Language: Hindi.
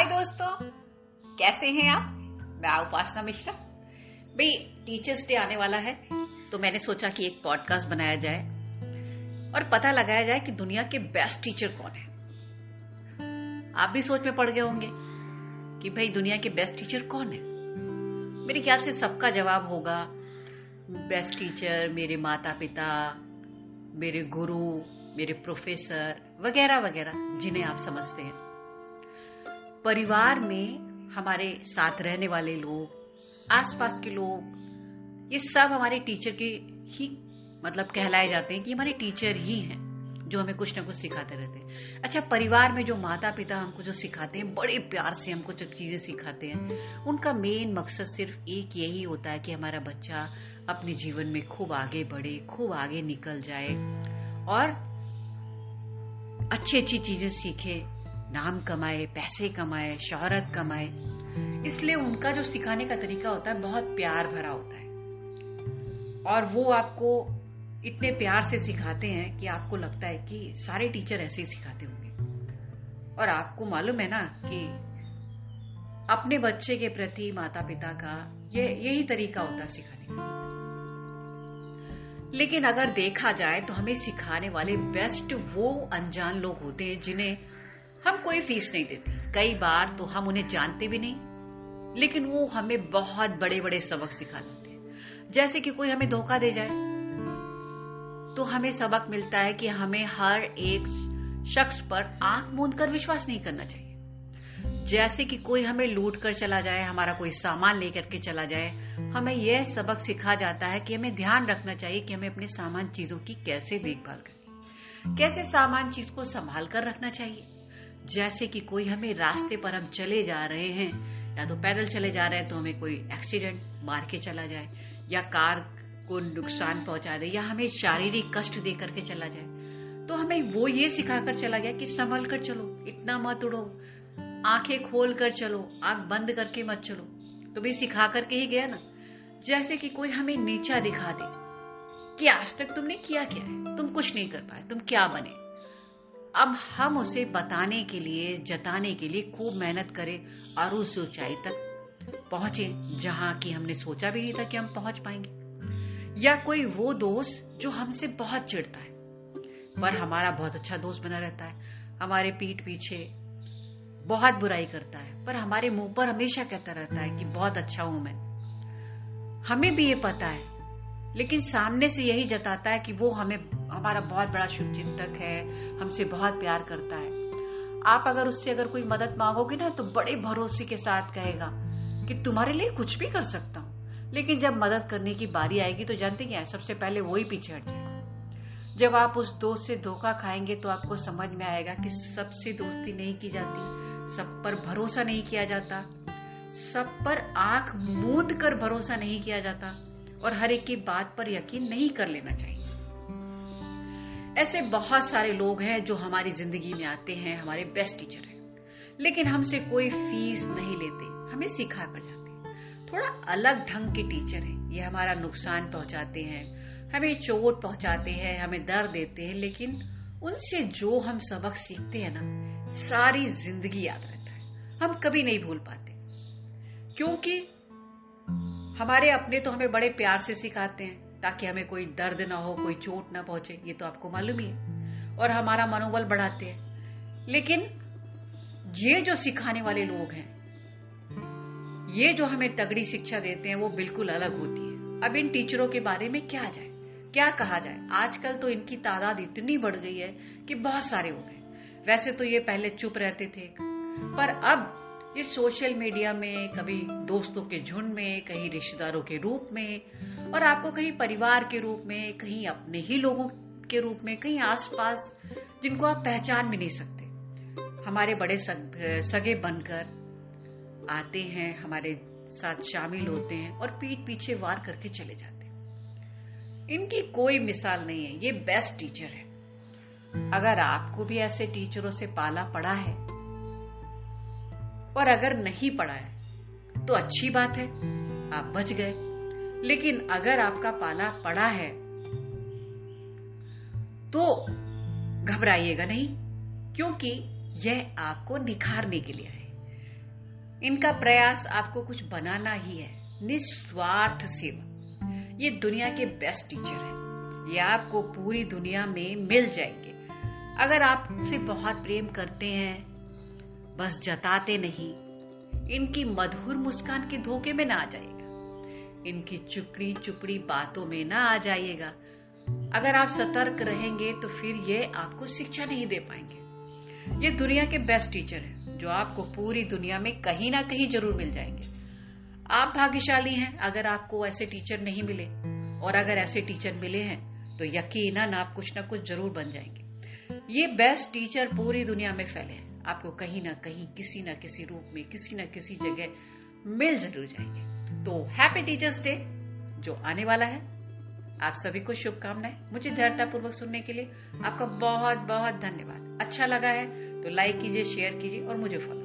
हाय दोस्तों, कैसे हैं आप? मैं उपासना मिश्रा। भाई टीचर्स डे आने वाला है तो मैंने सोचा कि एक पॉडकास्ट बनाया जाए और पता लगाया जाए कि दुनिया के बेस्ट टीचर कौन है। आप भी सोच में पड़ गए होंगे कि भाई, दुनिया के बेस्ट टीचर कौन है? मेरे ख्याल से सबका जवाब होगा बेस्ट टीचर मेरे माता पिता मेरे गुरु, मेरे प्रोफेसर वगैरह वगैरह जिन्हें आप समझते हैं। परिवार में हमारे साथ रहने वाले लोग, आसपास के लोग, ये सब हमारे टीचर के ही मतलब कहलाए जाते हैं कि हमारे टीचर ही हैं, जो हमें कुछ ना कुछ सिखाते रहते हैं। अच्छा परिवार में जो माता पिता हमको जो सिखाते हैं, बड़े प्यार से हमको जब चीज़ें सिखाते हैं, उनका मेन मकसद सिर्फ़ एक यही होता है कि हमारा बच्चा अपने जीवन में खूब आगे बढ़े, खूब आगे निकल जाए और अच्छी अच्छी चीज़ें सीखे नाम कमाए, पैसे कमाए, शोहरत कमाए। इसलिए उनका जो सिखाने का तरीका होता है, बहुत प्यार भरा होता है। और वो आपको इतने प्यार से सिखाते हैं कि आपको लगता है कि सारे टीचर ऐसे ही सिखाते होंगे। और आपको मालूम है ना कि अपने बच्चे के प्रति माता पिता का ये, यही तरीका होता है सिखाने का। लेकिन अगर देखा जाए तो हमें सिखाने वाले बेस्ट वो अनजान लोग होते हैं जिन्हें हम कोई फ़ीस नहीं देते। कई बार तो हम उन्हें जानते भी नहीं, लेकिन वो हमें बहुत बड़े बड़े सबक सिखा देते हैं। जैसे कि कोई हमें धोखा दे जाए तो हमें सबक मिलता है कि हमें हर एक शख्स पर आँख मूंद कर विश्वास नहीं करना चाहिए। जैसे कि कोई हमें लूट कर चला जाए, हमारा कोई सामान लेकर के चला जाए, हमें यह सबक सिखा जाता है कि हमें ध्यान रखना चाहिए कि हमें अपने सामान चीज़ों की कैसे देखभाल करनी कैसे सामान चीज़ को संभाल कर रखना चाहिए? जैसे कि कोई हमें रास्ते पर हम चले जा रहे हैं, या तो पैदल चले जा रहे हैं तो हमें कोई एक्सीडेंट मार के चला जाए, या कार को नुकसान पहुँचा दे, या हमें शारीरिक कष्ट दे करके चला जाए। तो हमें वो ये सिखाकर चला गया कि संभल कर चलो, इतना मत उड़ो, आँखें खोल कर चलो, आँख बंद करके मत चलो। तो भी सिखा करके ही गया ना, जैसे कि कोई हमें नीचा दिखा दे कि आज तक तुमने किया क्या है? तुम कुछ नहीं कर पाए, तुम क्या बने? अब हम उसे बताने के लिए, जताने के लिए खूब मेहनत करें और उस ऊंचाई तक पहुँचे, जहाँ की हमने सोचा भी नहीं था कि हम पहुँच पाएँगे। या कोई वो दोस्त जो हमसे बहुत चिढ़ता है, पर हमारा बहुत अच्छा दोस्त बना रहता है। हमारे पीठ पीछे बहुत बुराई करता है, पर हमारे मुँह पर हमेशा कहता रहता है कि बहुत अच्छा हूँ मैं। हमें भी ये पता है, लेकिन सामने से यही जताता है कि वो हमें हमारा बहुत बड़ा शुभ चिंतक है, हमसे बहुत प्यार करता है। आप अगर उससे अगर कोई मदद मांगोगे ना तो बड़े भरोसे के साथ कहेगा कि तुम्हारे लिए कुछ भी कर सकता हूँ। लेकिन जब मदद करने की बारी आएगी तो जानते क्या सबसे पहले वो ही पीछे हट जाएगा। जब आप उस दोस्त से धोखा खाएँगे तो आपको समझ में आएगा कि सबसे दोस्ती नहीं की जाती, सब पर भरोसा नहीं किया जाता, सब पर आँख मूंद कर भरोसा नहीं किया जाता, और हर एक की बात पर यकीन नहीं कर लेना चाहिए। ऐसे बहुत सारे लोग हैं जो हमारी ज़िंदगी में आते हैं, हमारे बेस्ट टीचर हैं। लेकिन हमसे कोई फ़ीस नहीं लेते, हमें सिखा कर जाते थोड़ा अलग ढंग के टीचर हैं, ये हमारा नुकसान पहुंचाते हैं, हमें चोट पहुंचाते हैं, हमें दर्द देते हैं, लेकिन उनसे जो हम सबक सीखते हैं ना, सारी ज़िंदगी याद रहता है। हम कभी नहीं भूल पाते। क्योंकि हमारे अपने तो हमें बड़े प्यार से सिखाते हैं ताकि हमें कोई दर्द ना हो, कोई चोट ना पहुँचे, ये तो आपको मालूम ही है। और हमारा मनोबल बढ़ाते हैं। लेकिन ये जो सिखाने वाले लोग हैं, ये जो हमें तगड़ी शिक्षा देते हैं, वो बिल्कुल अलग होती है। अब इन टीचरों के बारे में क्या जाए? क्या कहा जाए? आजकल तो इनकी तादाद इतनी बढ़ गई है कि बहुत सारे हो गए। वैसे तो ये पहले चुप रहते थे। पर अब ये सोशल मीडिया में, कभी दोस्तों के झुंड में, कहीं रिश्तेदारों के रूप में, और आपको कहीं परिवार के रूप में, कहीं अपने ही लोगों के रूप में, कहीं आसपास, जिनको आप पहचान भी नहीं सकते। हमारे बड़े सगे बनकर आते हैं, हमारे साथ शामिल होते हैं और पीठ पीछे वार करके चले जाते हैं। इनकी कोई मिसाल नहीं है, ये बेस्ट टीचर है। अगर आपको भी ऐसे टीचरों से पाला पड़ा है और अगर नहीं पड़ा है तो अच्छी बात है, आप बच गए। लेकिन अगर आपका पाला पड़ा है तो घबराइएगा नहीं, क्योंकि यह आपको निखारने के लिए है। इनका प्रयास आपको कुछ बनाना ही है, निस्वार्थ सेवा। ये दुनिया के बेस्ट टीचर है। ये आपको पूरी दुनिया में मिल जाएँगे। अगर आप उसे बहुत प्रेम करते हैं बस जताते नहीं। इनकी मधुर मुस्कान के धोखे में ना आ जाएगा। इनकी चुपड़ी चुपड़ी बातों में ना आ जाइएगा अगर आप सतर्क रहेंगे तो फिर ये आपको शिक्षा नहीं दे पाएँगे। ये दुनिया के बेस्ट टीचर हैं, जो आपको पूरी दुनिया में कहीं ना कहीं ज़रूर मिल जाएँगे। आप भाग्यशाली हैं अगर आपको ऐसे टीचर नहीं मिले। और अगर ऐसे टीचर मिले हैं तो यकीनन आप कुछ ना कुछ ज़रूर बन जाएँगे। ये बेस्ट टीचर पूरी दुनिया में फैले हैं। आपको कहीं ना कहीं, किसी ना किसी रूप में, किसी ना किसी जगह मिल ज़रूर जाएँगे। तो हैप्पी टीचर्स डे जो आने वाला है, आप सभी को शुभकामनाएँ मुझे धैर्यतापूर्वक सुनने के लिए। आपका बहुत बहुत धन्यवाद। अच्छा लगा है तो लाइक कीजिए शेयर कीजिए और मुझे फॉलो